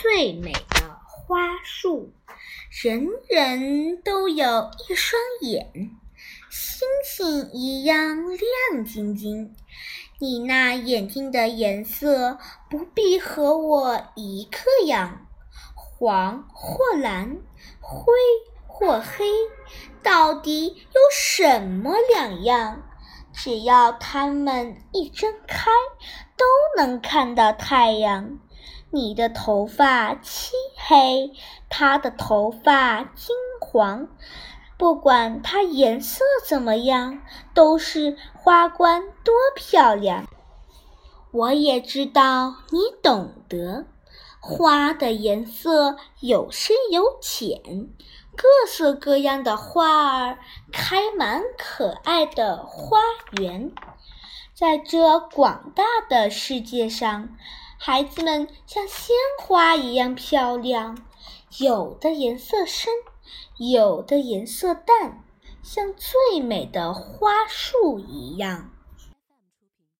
最美的花束。人人都有一双眼，星星一样亮晶晶。你那眼睛的颜色不必和我一个样，黄或蓝，灰或黑，到底有什么两样？只要它们一睁开，都能看到太阳。你的头发漆黑，他的头发金黄，不管它颜色怎么样，都是花冠多漂亮。我也知道你懂得，花的颜色有深有浅，各色各样的花儿开满可爱的花园，在这广大的世界上。孩子们像鲜花一样漂亮，有的颜色深，有的颜色淡，像最美的花束一样。